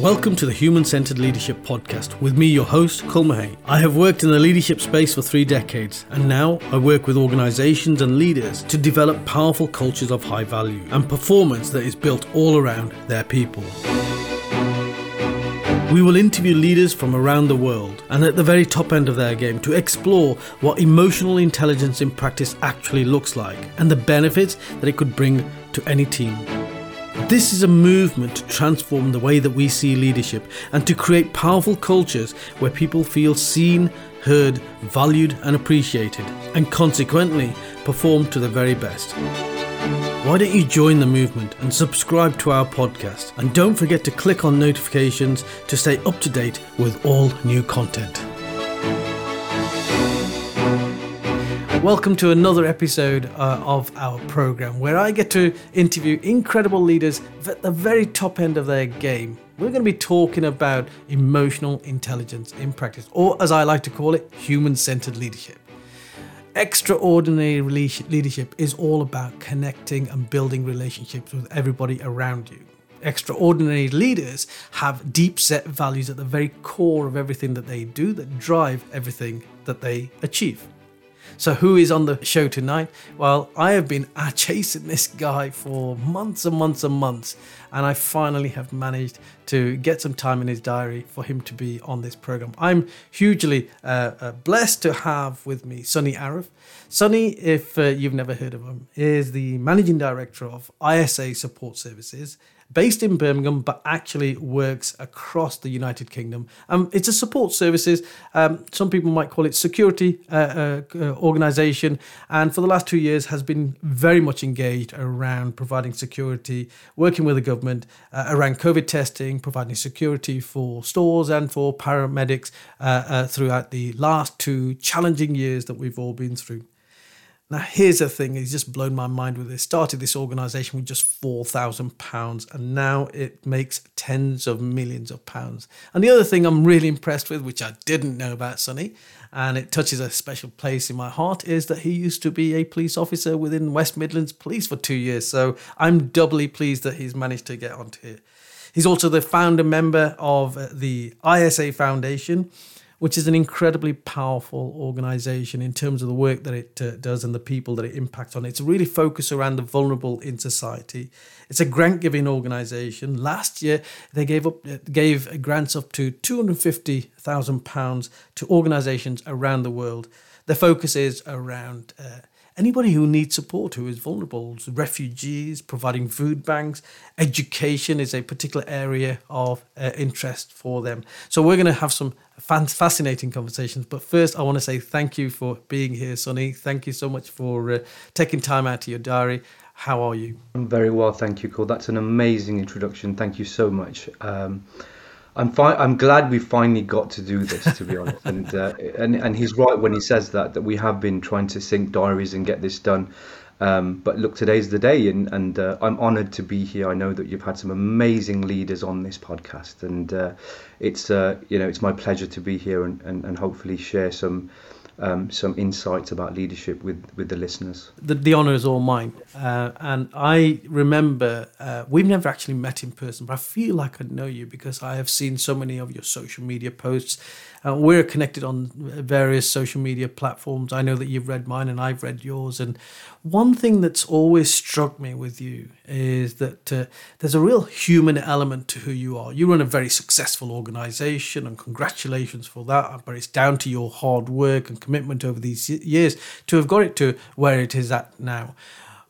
Welcome to the Human Centered Leadership Podcast with me, your host, Kul I have worked in the leadership space for three decades, and now I work with organizations and leaders to develop powerful cultures of high value and performance that is built all around their people. We will interview leaders from around the world and at the very top end of their game to explore what emotional intelligence in practice actually looks like and the benefits that it could bring to any team. This is a movement to transform the way that we see leadership and to create powerful cultures where people feel seen, heard, valued, and appreciated, and consequently perform to the very best. Why don't you join the movement and subscribe to our podcast? And don't forget to click on notifications to stay up to date with all new content. Welcome to another episode uh, of our program where I get to interview incredible leaders at the very top end of their game. We're going to be talking about emotional intelligence in practice, or as I like to call it, human centered leadership. Extraordinary leadership is all about connecting and building relationships with everybody around you. Extraordinary leaders have deep set values at the very core of everything that they do that drive everything that they achieve. So, who is on the show tonight? Well, I have been chasing this guy for months and months and months, and I finally have managed to get some time in his diary for him to be on this program. I'm hugely uh, uh, blessed to have with me Sunny Araf. Sunny, if uh, you've never heard of him, is the managing director of ISA Support Services based in Birmingham, but actually works across the United Kingdom. Um, it's a support services. Um, some people might call it security uh, uh, organization, and for the last two years has been very much engaged around providing security, working with the government uh, around COVID testing, providing security for stores and for paramedics uh, uh, throughout the last two challenging years that we've all been through. Now, here's the thing, he's just blown my mind with this. Started this organization with just £4,000 and now it makes tens of millions of pounds. And the other thing I'm really impressed with, which I didn't know about Sunny, and it touches a special place in my heart, is that he used to be a police officer within West Midlands Police for two years. So I'm doubly pleased that he's managed to get onto here. He's also the founder member of the ISA Foundation which is an incredibly powerful organization in terms of the work that it uh, does and the people that it impacts on. It's really focused around the vulnerable in society. It's a grant giving organization. Last year, they gave up uh, gave grants up to £250,000 to organizations around the world. Their focus is around uh, anybody who needs support who is vulnerable, refugees, providing food banks, education is a particular area of uh, interest for them. So we're going to have some fascinating conversations. But first, I want to say thank you for being here, Sunny. Thank you so much for uh, taking time out of your diary. How are you? I'm very well, thank you, Kul. That's an amazing introduction. Thank you so much. Um, I'm fi- I'm glad we finally got to do this, to be honest. And, uh, and and he's right when he says that that we have been trying to sync diaries and get this done. Um, but look, today's the day, and and uh, I'm honoured to be here. I know that you've had some amazing leaders on this podcast, and uh, it's uh, you know it's my pleasure to be here and, and, and hopefully share some um, some insights about leadership with, with the listeners. The, the honour is all mine. Uh, and I remember, uh, we've never actually met in person, but I feel like I know you because I have seen so many of your social media posts. Uh, we're connected on various social media platforms. I know that you've read mine and I've read yours. And one thing that's always struck me with you is that uh, there's a real human element to who you are. You run a very successful organization, and congratulations for that. But it's down to your hard work and commitment over these years to have got it to where it is at now.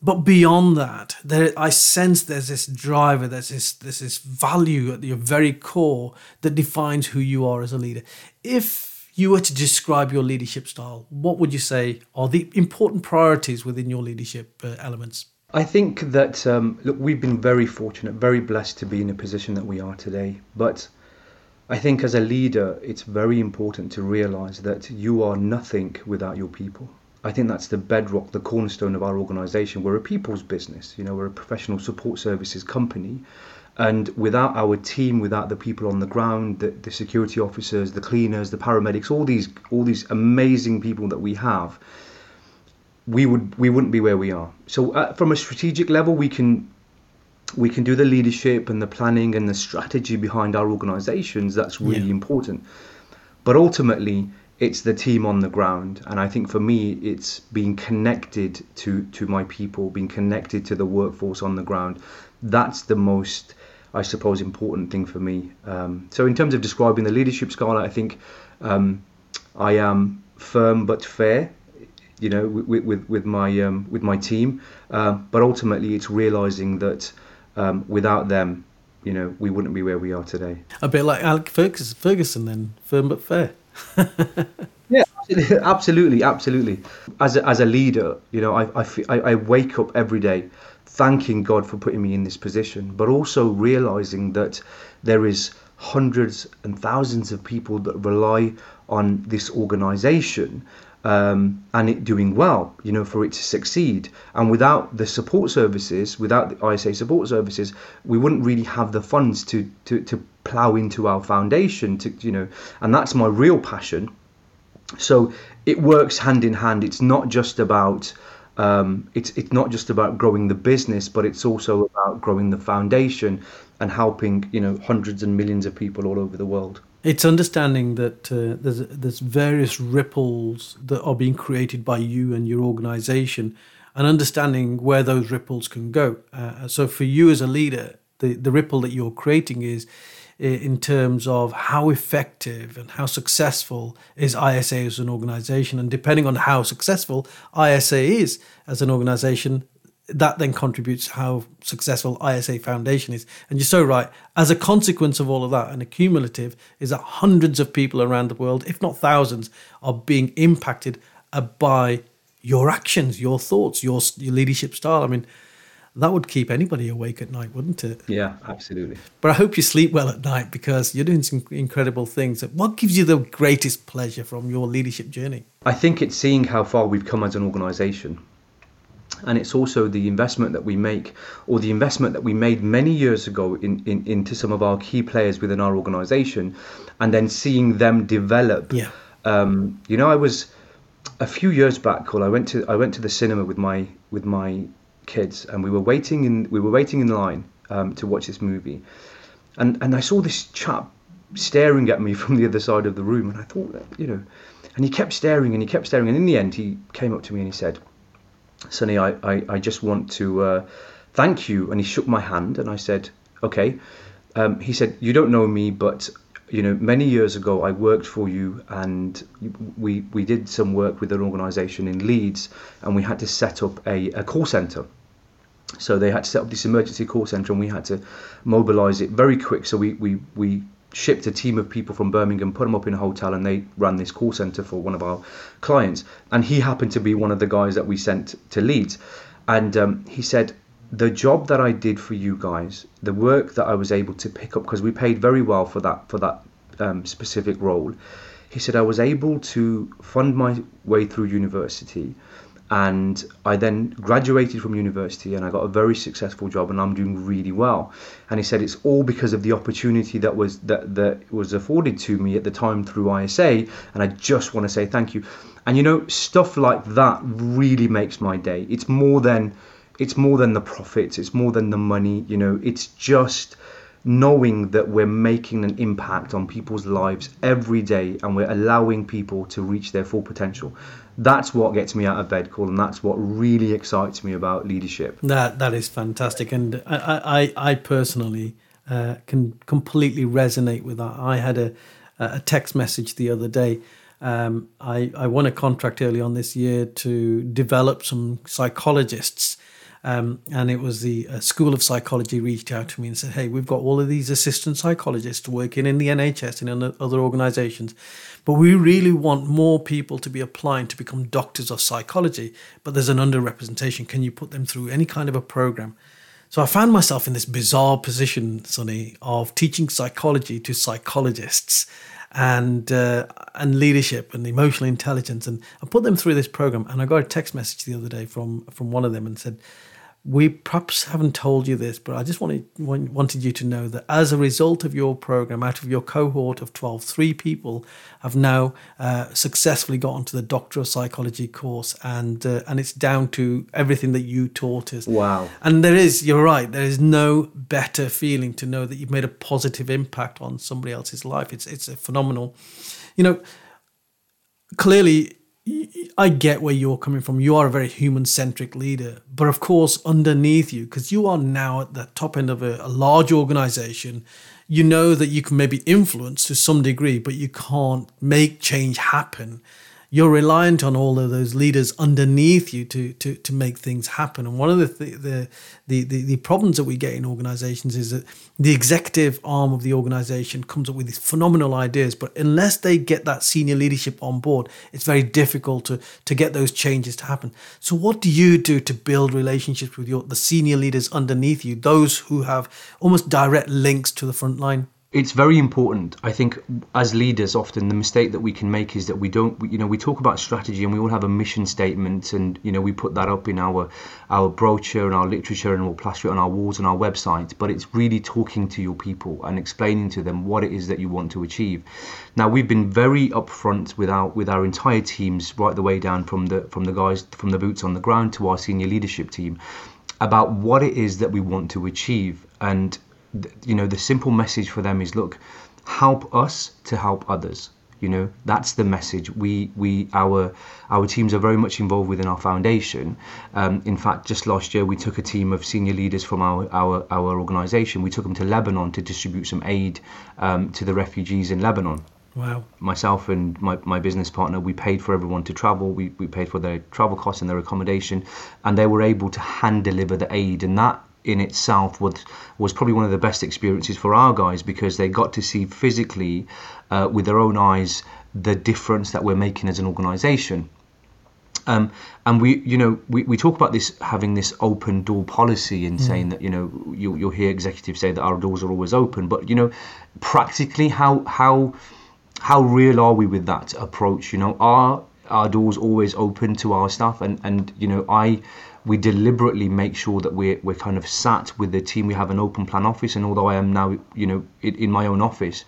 But beyond that, there I sense there's this driver, there's this there's this value at your very core that defines who you are as a leader. If you were to describe your leadership style, what would you say are the important priorities within your leadership uh, elements? I think that um, look, we've been very fortunate, very blessed to be in a position that we are today. But I think as a leader, it's very important to realize that you are nothing without your people. I think that's the bedrock, the cornerstone of our organization. We're a people's business, you know, we're a professional support services company. And without our team, without the people on the ground, the, the security officers, the cleaners, the paramedics, all these all these amazing people that we have, we would we wouldn't be where we are. So uh, from a strategic level, we can we can do the leadership and the planning and the strategy behind our organizations. That's really yeah. important. But ultimately, it's the team on the ground. And I think for me, it's being connected to, to my people, being connected to the workforce on the ground. That's the most, I suppose, important thing for me. Um, so, in terms of describing the leadership scala, I think um, I am firm but fair you know, with with, with my um, with my team. Uh, but ultimately, it's realizing that um, without them, you know, we wouldn't be where we are today. A bit like Alex Ferguson then, firm but fair. yeah, absolutely, absolutely. As a, as a leader, you know, I, I, I wake up every day thanking God for putting me in this position, but also realizing that there is hundreds and thousands of people that rely on this organization um, and it doing well, you know, for it to succeed. And without the support services, without the ISA support services, we wouldn't really have the funds to to, to plow into our foundation. To you know, and that's my real passion. So it works hand in hand. It's not just about um, it's it's not just about growing the business, but it's also about growing the foundation and helping you know hundreds and millions of people all over the world. It's understanding that uh, there's there's various ripples that are being created by you and your organization, and understanding where those ripples can go. Uh, so for you as a leader, the the ripple that you're creating is in terms of how effective and how successful is ISA as an organization. And depending on how successful ISA is as an organization, that then contributes to how successful ISA Foundation is. And you're so right. As a consequence of all of that, and a cumulative, is that hundreds of people around the world, if not thousands, are being impacted uh, by your actions, your thoughts, your, your leadership style. I mean, that would keep anybody awake at night, wouldn't it? Yeah, absolutely. But I hope you sleep well at night because you're doing some incredible things. What gives you the greatest pleasure from your leadership journey? I think it's seeing how far we've come as an organization and it's also the investment that we make or the investment that we made many years ago in, in into some of our key players within our organization and then seeing them develop. Yeah. Um, you know i was a few years back Kul, i went to i went to the cinema with my with my kids and we were waiting in we were waiting in line um, to watch this movie. And and i saw this chap staring at me from the other side of the room and i thought you know and he kept staring and he kept staring and in the end he came up to me and he said Sunny, I, I, I just want to uh, thank you. And he shook my hand and I said, okay. Um, he said, you don't know me, but you know, many years ago I worked for you and we, we did some work with an organisation in Leeds and we had to set up a, a call centre. So they had to set up this emergency call centre and we had to mobilise it very quick. So we, we, we shipped a team of people from Birmingham, put them up in a hotel, and they ran this call center for one of our clients. And he happened to be one of the guys that we sent to Leeds. And um, he said, the job that I did for you guys, the work that I was able to pick up, because we paid very well for that for that um, specific role. He said I was able to fund my way through university and I then graduated from university and I got a very successful job and I'm doing really well. And he said it's all because of the opportunity that was that that was afforded to me at the time through ISA and I just want to say thank you. And you know stuff like that really makes my day. It's more than it's more than the profits, it's more than the money, you know, it's just knowing that we're making an impact on people's lives every day and we're allowing people to reach their full potential that's what gets me out of bed, Kul, and that's what really excites me about leadership. That that is fantastic, and I I, I personally uh, can completely resonate with that. I had a a text message the other day. Um, I I won a contract early on this year to develop some psychologists. Um, and it was the uh, School of Psychology reached out to me and said, "Hey, we've got all of these assistant psychologists working in the NHS and in other organisations but we really want more people to be applying to become doctors of psychology, but there's an underrepresentation. Can you put them through any kind of a program? So I found myself in this bizarre position, Sunny, of teaching psychology to psychologists and uh, and leadership and emotional intelligence, and I put them through this program. And I got a text message the other day from from one of them and said, we perhaps haven't told you this, but I just wanted wanted you to know that as a result of your program, out of your cohort of 12, three people have now uh, successfully got onto the Doctor of Psychology course, and uh, and it's down to everything that you taught us. Wow! And there is, you're right. There is no better feeling to know that you've made a positive impact on somebody else's life. It's it's a phenomenal. You know, clearly I get where you're coming from. You are a very human centric leader. But of course, underneath you, because you are now at the top end of a, a, large organization, you know that you can maybe influence to some degree, but you can't make change happen you're reliant on all of those leaders underneath you to to to make things happen. And one of the th- the, the the the problems that we get in organizations is that the executive arm of the organization comes up with these phenomenal ideas, but unless they get that senior leadership on board, it's very difficult to to get those changes to happen. So what do you do to build relationships with your the senior leaders underneath you, those who have almost direct links to the front line? It's very important. I think as leaders, often the mistake that we can make is that we don't, you know, we talk about strategy and we all have a mission statement, and you know, we put that up in our our brochure and our literature, and we'll plaster it on our walls and our website. But it's really talking to your people and explaining to them what it is that you want to achieve. Now, we've been very upfront with our with our entire teams, right the way down from the from the guys from the boots on the ground to our senior leadership team, about what it is that we want to achieve and you know the simple message for them is look help us to help others you know that's the message we we our our teams are very much involved within our foundation um, in fact just last year we took a team of senior leaders from our our, our organization we took them to lebanon to distribute some aid um, to the refugees in lebanon Wow. Myself and my, my business partner, we paid for everyone to travel. We, we paid for their travel costs and their accommodation, and they were able to hand deliver the aid. And that in itself was was probably one of the best experiences for our guys because they got to see physically uh, with their own eyes the difference that we're making as an organization. Um, and we you know we, we talk about this having this open door policy and mm. saying that you know you, you'll hear executives say that our doors are always open. But you know practically how how how real are we with that approach? You know are our doors always open to our staff and and you know i we deliberately make sure that we're, we're kind of sat with the team. We have an open plan office, and although I am now, you know, in, in my own office,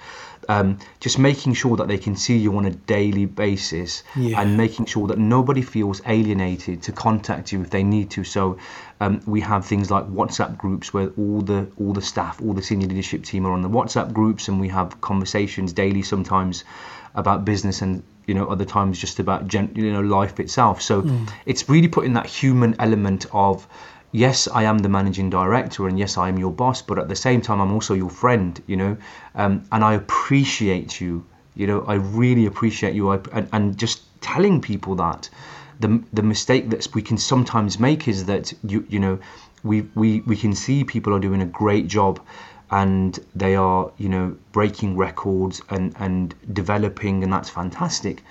um, just making sure that they can see you on a daily basis yeah. and making sure that nobody feels alienated to contact you if they need to. So um, we have things like WhatsApp groups where all the all the staff, all the senior leadership team are on the WhatsApp groups, and we have conversations daily sometimes about business and you know other times just about gen- you know life itself. So mm. it's really putting that human element of yes i am the managing director and yes i am your boss but at the same time i'm also your friend you know? Um, and i appreciate you you know? I really appreciate you. I, and, and just telling people that the the mistake that we can sometimes make is that you you know we we we can see people are doing a great job and they are you know breaking records and and developing and that's fantastic.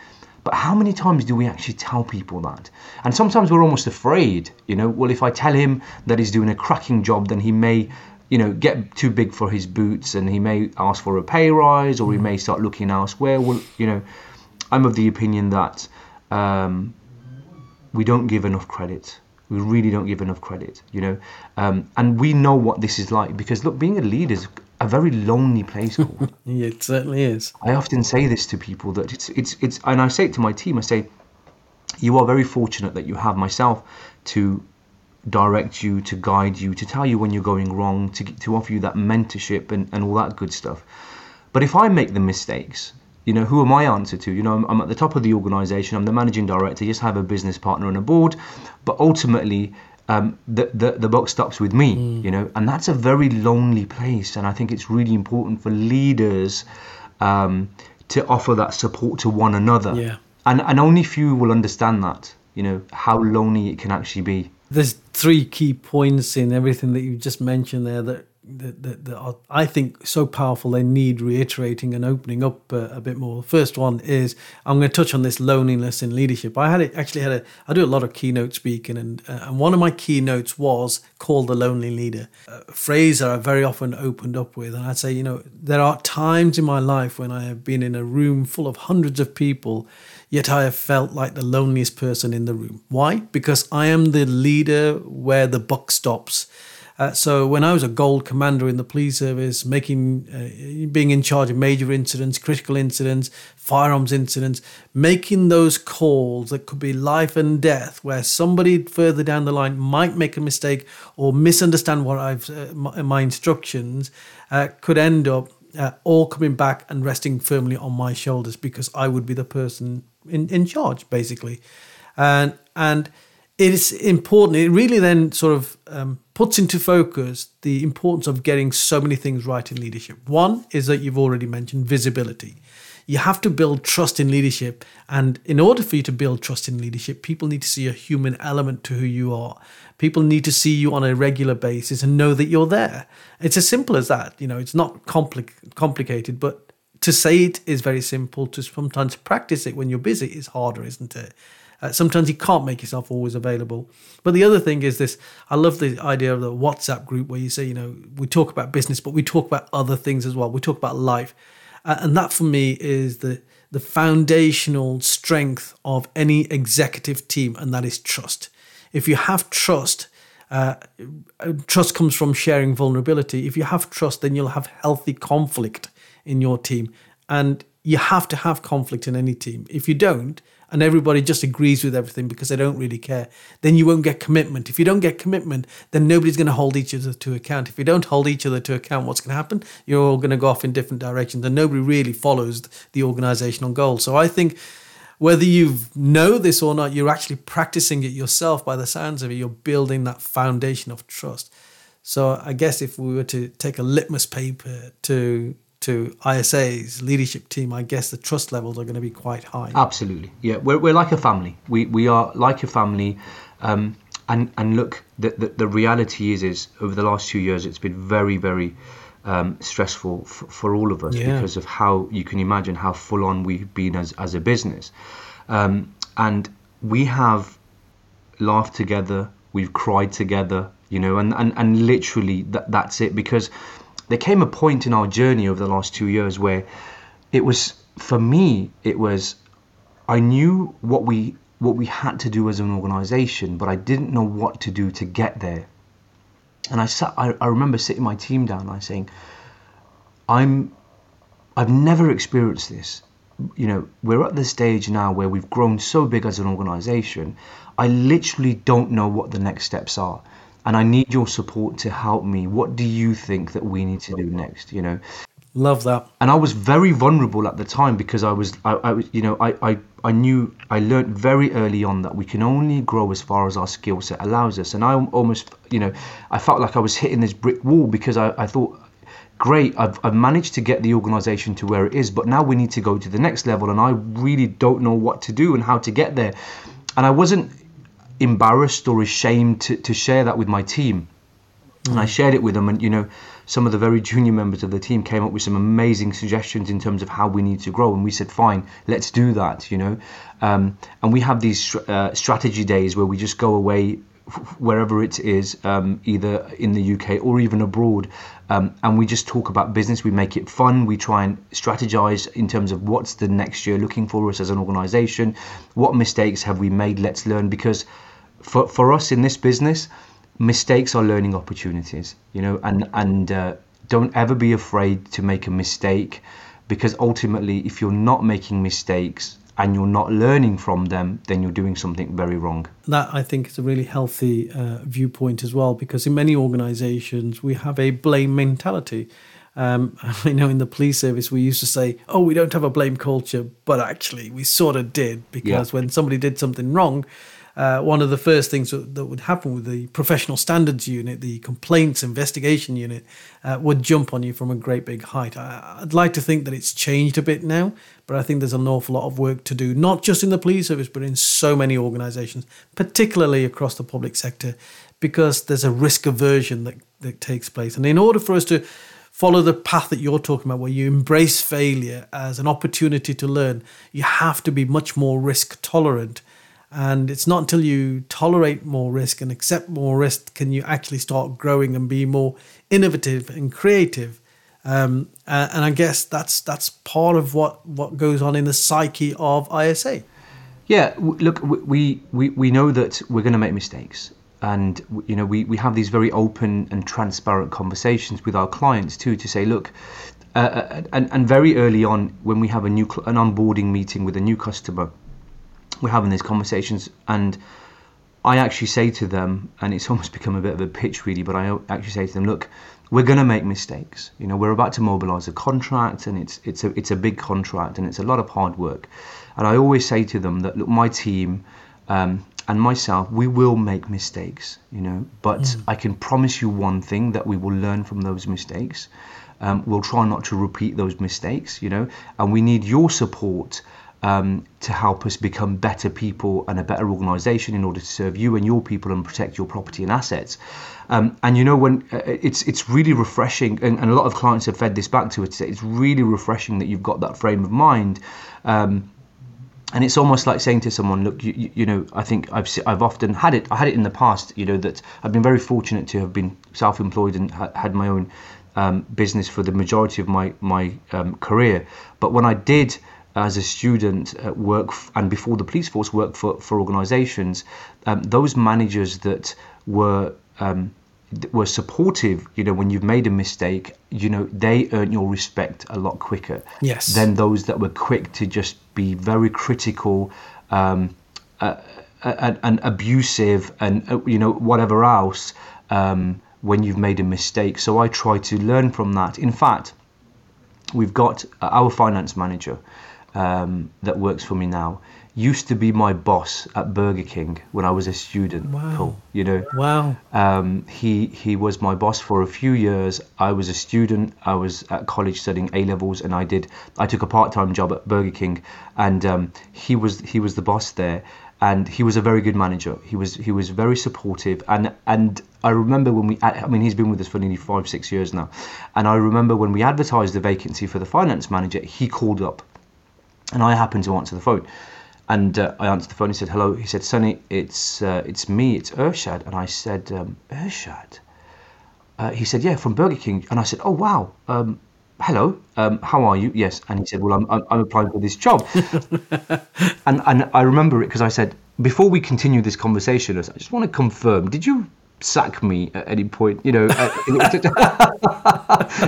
But how many times do we actually tell people that? And sometimes we're almost afraid you know. Well if i tell him that he's doing a cracking job then he may you know get too big for his boots and he may ask for a pay rise or he may start looking elsewhere. Well you know i'm of the opinion that um, we don't give enough credit we really don't give enough credit, you know. Um, and we know what this is like because look, being a leader is a very lonely place. yeah, it certainly is. I often say this to people that it's it's it's, and I say it to my team. I say, you are very fortunate that you have myself to direct you, to guide you, to tell you when you're going wrong, to to offer you that mentorship and, and all that good stuff. But if I make the mistakes, you know, who am I answer to? You know, I'm, I'm, at the top of the organization. I'm the managing director. Yes, I have a business partner and a board, but ultimately, um, the, the the book stops with me. Mm. You know, and that's a very lonely place. And I think it's really important for leaders um, to offer that support to one another. Yeah. And and only few will understand that. You know how lonely it can actually be. There's three key points in everything that you just mentioned there that that, that, that are, I think, so powerful they need reiterating and opening up uh, a bit more. The first one is I'm going to touch on this loneliness in leadership. I had it, actually had a I do a lot of keynote speaking, and uh, and one of my keynotes was called the lonely leader, a phrase that I very often opened up with, and I'd say, you know, there are times in my life when I have been in a room full of hundreds of people yet I have felt like the loneliest person in the room. Why? Because I am the leader where the buck stops. Uh, so when I was a gold commander in the police service, making, uh, being in charge of major incidents, critical incidents, firearms incidents, making those calls that could be life and death, where somebody further down the line might make a mistake or misunderstand what I've uh, my, my, instructions, uh, could end up uh, all coming back and resting firmly on my shoulders because I would be the person in, in charge, basically, and and it is important. It really then sort of um, puts into focus the importance of getting so many things right in leadership. One is that you've already mentioned visibility. You have to build trust in leadership. And in order for you to build trust in leadership, people need to see a human element to who you are. People need to see you on a regular basis and know that you're there. It's as simple as that. You know, it's not compli- complicated, but to say it is very simple. To sometimes practice it when you're busy is harder, isn't it? Uh, sometimes you can't make yourself always available. But the other thing is this I love the idea of the WhatsApp group where you say, you know, we talk about business, but we talk about other things as well. We talk about life. Uh, and that for me is the the foundational strength of any executive team, and that is trust. If you have trust, uh, trust comes from sharing vulnerability. If you have trust, then you'll have healthy conflict in your team. And you have to have conflict in any team. If you don't, and everybody just agrees with everything because they don't really care, then you won't get commitment. If you don't get commitment, then nobody's going to hold each other to account. If you don't hold each other to account, what's going to happen? You're all going to go off in different directions, and nobody really follows the organizational goal. So I think whether you know this or not, you're actually practicing it yourself by the sounds of it. You're building that foundation of trust. So I guess if we were to take a litmus paper to to ISA's leadership team, I guess the trust levels are going to be quite high. Absolutely, yeah. We're, we're like a family. We we are like a family, um, and and look, the, the, the reality is is over the last two years, it's been very very um, stressful f- for all of us yeah. because of how you can imagine how full on we've been as as a business, um, and we have laughed together, we've cried together, you know, and and and literally that that's it because there came a point in our journey over the last two years where it was for me it was I knew what we what we had to do as an organization, but I didn't know what to do to get there. And I sat I, I remember sitting my team down and I saying, I'm I've never experienced this. You know, we're at the stage now where we've grown so big as an organization. I literally don't know what the next steps are and I need your support to help me. What do you think that we need to do next? You know, love that. And I was very vulnerable at the time because I was, I, I was, you know, I, I, I knew, I learned very early on that we can only grow as far as our skill set allows us. And I almost, you know, I felt like I was hitting this brick wall because I, I thought. Great, I've, I've managed to get the organization to where it is, but now we need to go to the next level, and I really don't know what to do and how to get there. And I wasn't embarrassed or ashamed to, to share that with my team. And I shared it with them, and you know, some of the very junior members of the team came up with some amazing suggestions in terms of how we need to grow. And we said, fine, let's do that, you know. Um, and we have these uh, strategy days where we just go away wherever it is, um, either in the UK or even abroad, um, and we just talk about business. We make it fun. We try and strategize in terms of what's the next year looking for us as an organization. What mistakes have we made? Let's learn because for, for us in this business, mistakes are learning opportunities, you know, and, and uh, don't ever be afraid to make a mistake because ultimately, if you're not making mistakes, and you're not learning from them, then you're doing something very wrong. That I think is a really healthy uh, viewpoint as well, because in many organisations we have a blame mentality. Um, I know in the police service we used to say, "Oh, we don't have a blame culture," but actually we sort of did because yeah. when somebody did something wrong, uh, one of the first things that, would happen with the professional standards unit, the complaints investigation unit, uh, would jump on you from a great big height. I, would like to think that it's changed a bit now, but I think there's an awful lot of work to do, not just in the police service, but in so many organisations, particularly across the public sector, because there's a risk aversion that that takes place. And in order for us to follow the path that you're talking about, where you embrace failure as an opportunity to learn, you have to be much more risk tolerant. And it's not until you tolerate more risk and accept more risk can you actually start growing and be more innovative and creative. Um, and I guess that's that's part of what, what goes on in the psyche of ISA. Yeah, look, we, we, we know that we're going to make mistakes. And, you know, we, we have these very open and transparent conversations with our clients too to say, look, uh, uh and, and very early on when we have a new an onboarding meeting with a new customer, we're having these conversations and I actually say to them, and it's almost become a bit of a pitch really, but I actually say to them, look, we're going to make mistakes. You know, we're about to mobilize a contract, and it's it's a it's a big contract, and it's a lot of hard work. And I always say to them that look, my team um, and myself, we will make mistakes. You know, but mm. I can promise you one thing that we will learn from those mistakes. Um, we'll try not to repeat those mistakes. You know, and we need your support um, to help us become better people and a better organization in order to serve you and your people and protect your property and assets. Um, and you know when uh, it's it's really refreshing, and, and, a lot of clients have fed this back to us. It's really refreshing that you've got that frame of mind. Um, and it's almost like saying to someone, look, you, you, know, I think I've I've often had it. I had it in the past, you know, that I've been very fortunate to have been self-employed and ha- had my own um, business for the majority of my my um, career. But when I did as a student uh, work f- and before the police force work for, for organizations um, those managers that were um, were supportive you know when you've made a mistake you know they earn your respect a lot quicker yes. than those that were quick to just be very critical um, uh, and, and, abusive and uh, you know whatever else um, when you've made a mistake. So i try to learn from that. In fact we've got our finance manager um, that works for me now used to be my boss at Burger King when I was a student. Wow. Paul, you know. Wow. Um, he he was my boss for a few years. I was a student. I was at college studying A levels, and I did. I took a part time job at Burger King, and um, he was he was the boss there. And he was a very good manager. He was he was very supportive, and and I remember when we I mean he's been with us for nearly five six years now, and I remember when we advertised the vacancy for the finance manager, he called up and I happened to answer the phone. And uh, I answered the phone. He said, "Hello." He said, "Sunny, it's uh, it's me. It's Urshad." And I said, um, "Urshad." Uh, he said, "Yeah, from Burger King." And I said, "Oh wow, um, hello. Um, how are you?" Yes. And he said, "Well, I'm I'm, I'm applying for this job." and and I remember it because I said, "Before we continue this conversation, I just want to confirm. Did you sack me at any point. You know,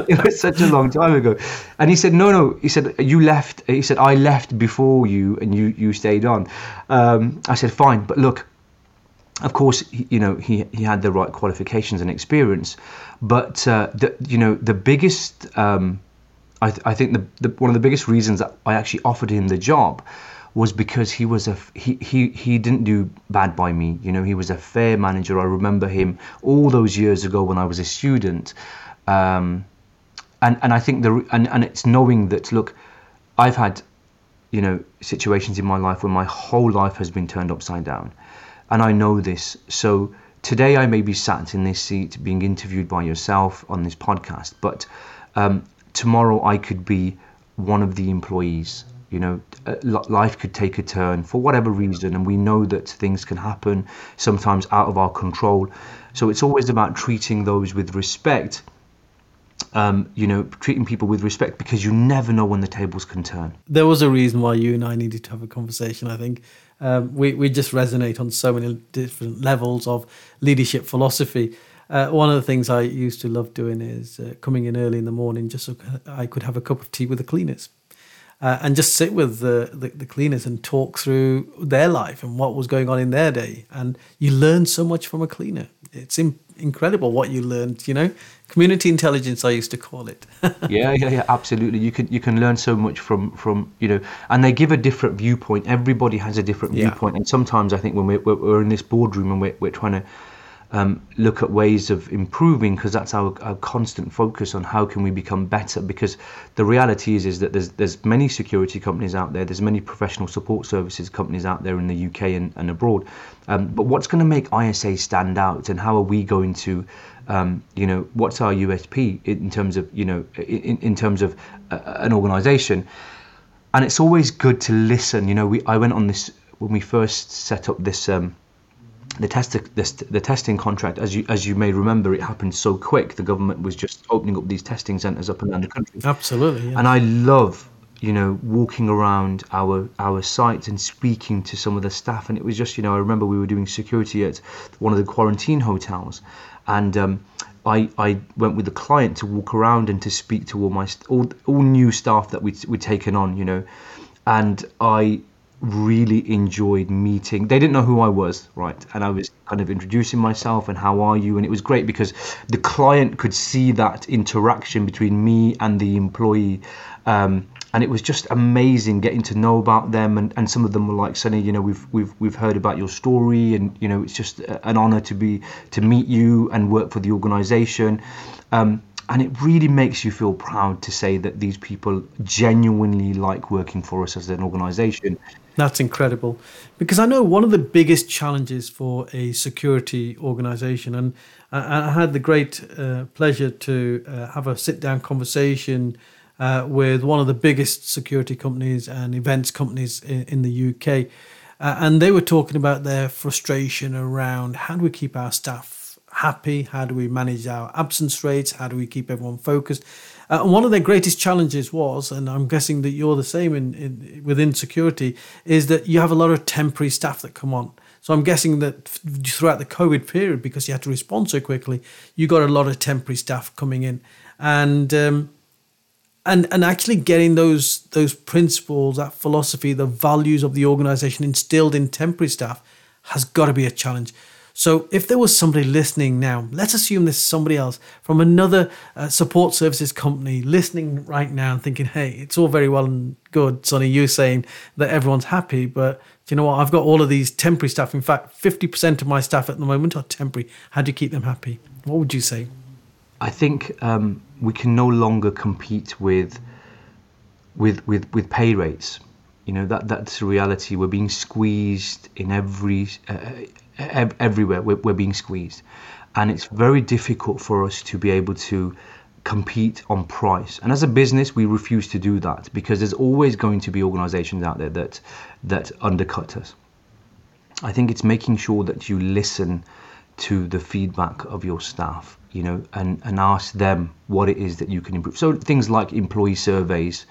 it was such a long time ago. And he said, no, no. He said, you left. He said, I left before you and you, you stayed on. Um, I said, fine. But look, of course, you know, he, he had the right qualifications and experience. But, uh, the, you know, the biggest, um, I, th- I think the, the, one of the biggest reasons that I actually offered him the job was because he was a he, he he didn't do bad by me you know he was a fair manager. I remember him all those years ago when i was a student. Um, and and i think the and, and it's knowing that look i've had you know situations in my life where my whole life has been turned upside down. And i know this. So today i may be sat in this seat being interviewed by yourself on this podcast but um, tomorrow i could be one of the employees you know uh, life could take a turn for whatever reason and we know that things can happen sometimes out of our control so it's always about treating those with respect um, you know, treating people with respect because you never know when the tables can turn. There was a reason why you and I needed to have a conversation. I think um, we we just resonate on so many different levels of leadership philosophy. Uh, one of the things I used to love doing is uh, coming in early in the morning just so I could have a cup of tea with the cleaners uh, and just sit with the, the, the, cleaners and talk through their life and what was going on in their day. And you learn so much from a cleaner. It's in, incredible what you learned, you know, community intelligence, I used to call it. yeah, yeah, yeah, absolutely. You can, you can learn so much from, from, you know, and they give a different viewpoint. Everybody has a different yeah. viewpoint. And sometimes I think when we're, we're in this boardroom and we're, we're trying to, um, look at ways of improving because that's our, our constant focus on how can we become better. Because the reality is is that there's there's many security companies out there there's many professional support services companies out there in the UK and, and abroad. Um, but what's going to make ISA stand out and how are we going to um, you know what's our USP in terms of you know in, in terms of uh, an organization? And it's always good to listen. You know we I went on this when we first set up this um, the test this, the testing contract, as you as you may remember, it happened so quick. The government was just opening up these testing centres up and down the country. Absolutely. And I love, you know, walking around our our sites and speaking to some of the staff. And it was just, you know, I remember we were doing security at one of the quarantine hotels, and um, I I went with the client to walk around and to speak to all my all all new staff that we we'd taken on, you know, and I really enjoyed meeting. They didn't know who I was, right? And I was kind of introducing myself and how are you? And it was great because the client could see that interaction between me and the employee. Um, and it was just amazing getting to know about them and, and some of them were like Sunny you know we've we've we've heard about your story and you know it's just an honor to be to meet you and work for the organization um, and it really makes you feel proud to say that these people genuinely like working for us as an organization that's incredible. Because I know one of the biggest challenges for a security organization, and I, had the great uh, pleasure to uh, have a sit down conversation uh, with one of the biggest security companies and events companies in, in the UK. Uh, and they were talking about their frustration around how do we keep our staff happy? How do we manage our absence rates? How do we keep everyone focused? Uh, and one of their greatest challenges was, and I'm guessing that you're the same in, in within security, is that you have a lot of temporary staff that come on. So I'm guessing that throughout the COVID period, because you had to respond so quickly, you got a lot of temporary staff coming in, and um, and and actually getting those those principles, that philosophy, the values of the organisation instilled in temporary staff has got to be a challenge. So if there was somebody listening now, let's assume there's somebody else from another uh, support services company listening right now and thinking, hey, it's all very well and good, Sunny, you're saying that everyone's happy, but do you know what? I've got all of these temporary staff. In fact, 50% of my staff at the moment are temporary. How do you keep them happy? What would you say? I think um, we can no longer compete with with with with pay rates. You know that that's the reality. We're being squeezed in every uh, everywhere we're, we're being squeezed. And it's very difficult for us to be able to compete on price. And as a business we refuse to do that because there's always going to be organizations out there that that undercut us. I think it's making sure that you listen to the feedback of your staff you know and and ask them what it is that you can improve. So things like employee surveys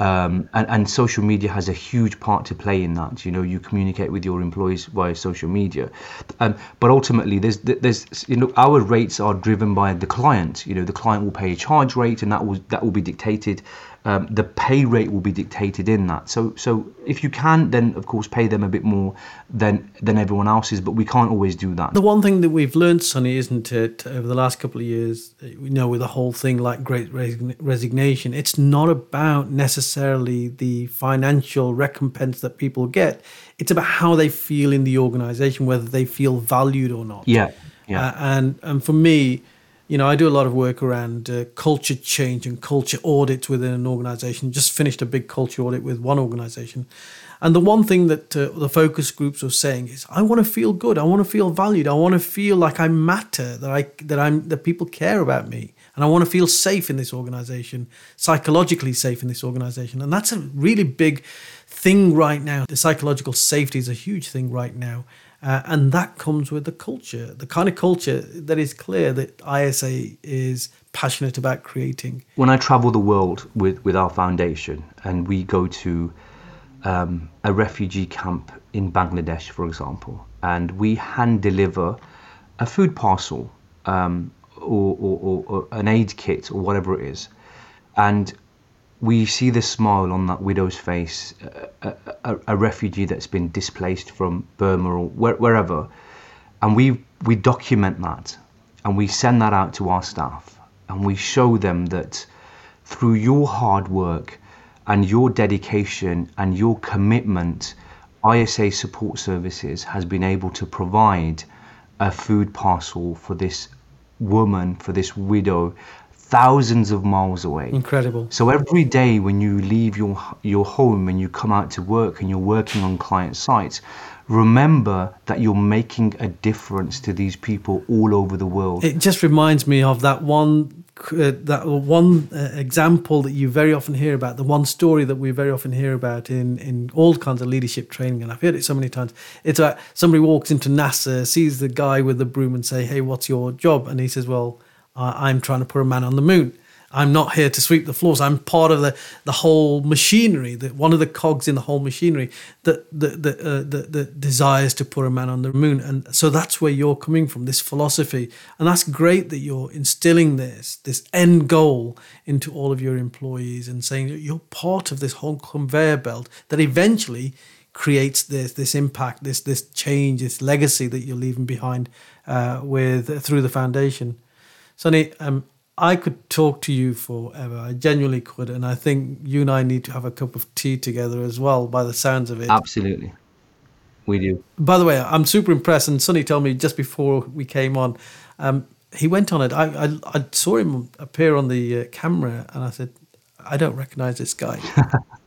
um, and, and social media has a huge part to play in that. You know, you communicate with your employees via social media, um, but ultimately, there's there's you know our rates are driven by the client. You know, the client will pay a charge rate, and that will that will be dictated um, the pay rate will be dictated in that. So, so if you can, then of course pay them a bit more than than everyone else's, but we can't always do that. The one thing that we've learned, Sunny, isn't it, over the last couple of years, you know, with the whole thing like Great Resignation, it's not about necessarily the financial recompense that people get. It's about how they feel in the organization, whether they feel valued or not. Yeah, yeah. Uh, and and for me you know, I do a lot of work around uh, culture change and culture audits within an organization. Just finished a big culture audit with one organization. And the one thing that uh, the focus groups were saying is, I want to feel good. I want to feel valued. I want to feel like I matter, that I that I'm that people care about me, and I want to feel safe in this organization, psychologically safe in this organization. And that's a really big thing right now. The psychological safety is a huge thing right now. Uh, and that comes with the culture, the kind of culture that is clear that ISA is passionate about creating. When I travel the world with, with our foundation and we go to um, a refugee camp in Bangladesh, for example, and we hand deliver a food parcel um, or, or, or, an aid kit or whatever it is, and we see the smile on that widow's face, a, a, a, refugee that's been displaced from Burma or where, wherever, and we we document that and we send that out to our staff and we show them that through your hard work and your dedication and your commitment, ISA Support Services has been able to provide a food parcel for this woman, for this widow, thousands of miles away. Incredible. So every day when you leave your your home and you come out to work and you're working on client sites, remember that you're making a difference to these people all over the world. It just reminds me of that one uh, that one uh, example that you very often hear about, the one story that we very often hear about in in all kinds of leadership training, and I've heard it so many times. It's like somebody walks into NASA, sees the guy with the broom, and say, "Hey, what's your job?" And he says, "Well, I'm trying to put a man on the moon." I'm not here to sweep the floors. I'm part of the, the whole machinery, that one of the cogs in the whole machinery that that that, uh, that that desires to put a man on the moon. And so that's where you're coming from, this philosophy, and that's great that you're instilling this this end goal into all of your employees and saying that you're part of this whole conveyor belt that eventually creates this this impact, this this change, this legacy that you're leaving behind uh, with through the foundation. Sunny, um, I could talk to you forever. I genuinely could, and I think you and I need to have a cup of tea together as well. By the sounds of it, absolutely, we do. By the way, I'm super impressed. And Sunny told me just before we came on, um, he went on it. I, I, I saw him appear on the uh, camera, and I said, I don't recognize this guy.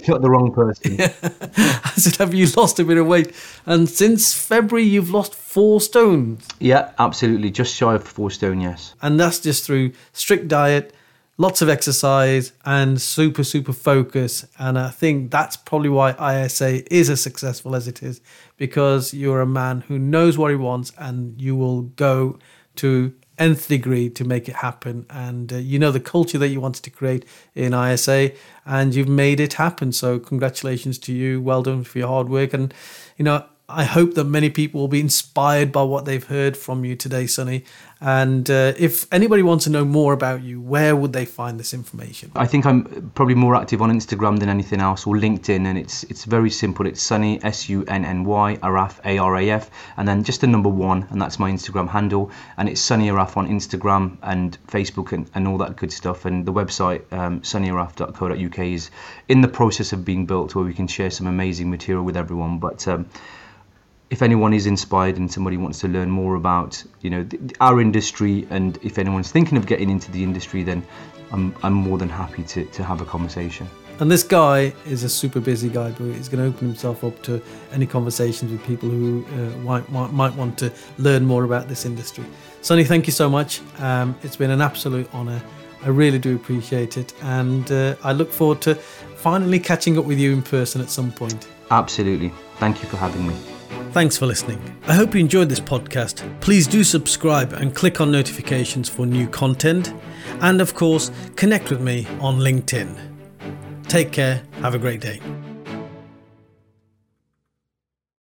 you got the wrong person. Yeah. I said, Have you lost a bit of weight? And since February, you've lost four stones. Yeah, absolutely. Just shy of four stone, yes. And that's just through strict diet, lots of exercise, and super, super focus. And I think that's probably why ISA is as successful as it is because you're a man who knows what he wants and you will go to nth degree to make it happen. And uh, you know the culture that you wanted to create in ISA, and you've made it happen. So congratulations to you. Well done for your hard work. And you know I hope that many people will be inspired by what they've heard from you today, Sunny. And uh, if anybody wants to know more about you, where would they find this information? I think I'm probably more active on Instagram than anything else, or LinkedIn, and it's it's very simple. It's Sunny S U N N Y Araf A R A F, and then just the number one, and that's my Instagram handle. And it's Sunny Araf on Instagram and Facebook and, and all that good stuff. And the website um, sunnyaraf.co.uk is in the process of being built, where we can share some amazing material with everyone. But um, if anyone is inspired and somebody wants to learn more about you know our industry and if anyone's thinking of getting into the industry then I'm, I'm more than happy to, to have a conversation and this guy is a super busy guy but he's going to open himself up to any conversations with people who uh, might, might, might want to learn more about this industry Sunny thank you so much um, it's been an absolute honor I really do appreciate it, and uh, I look forward to finally catching up with you in person at some point. Absolutely. Thank you for having me. Thanks for listening. I hope you enjoyed this podcast. Please do subscribe and click on notifications for new content. And of course, connect with me on LinkedIn. Take care. Have a great day.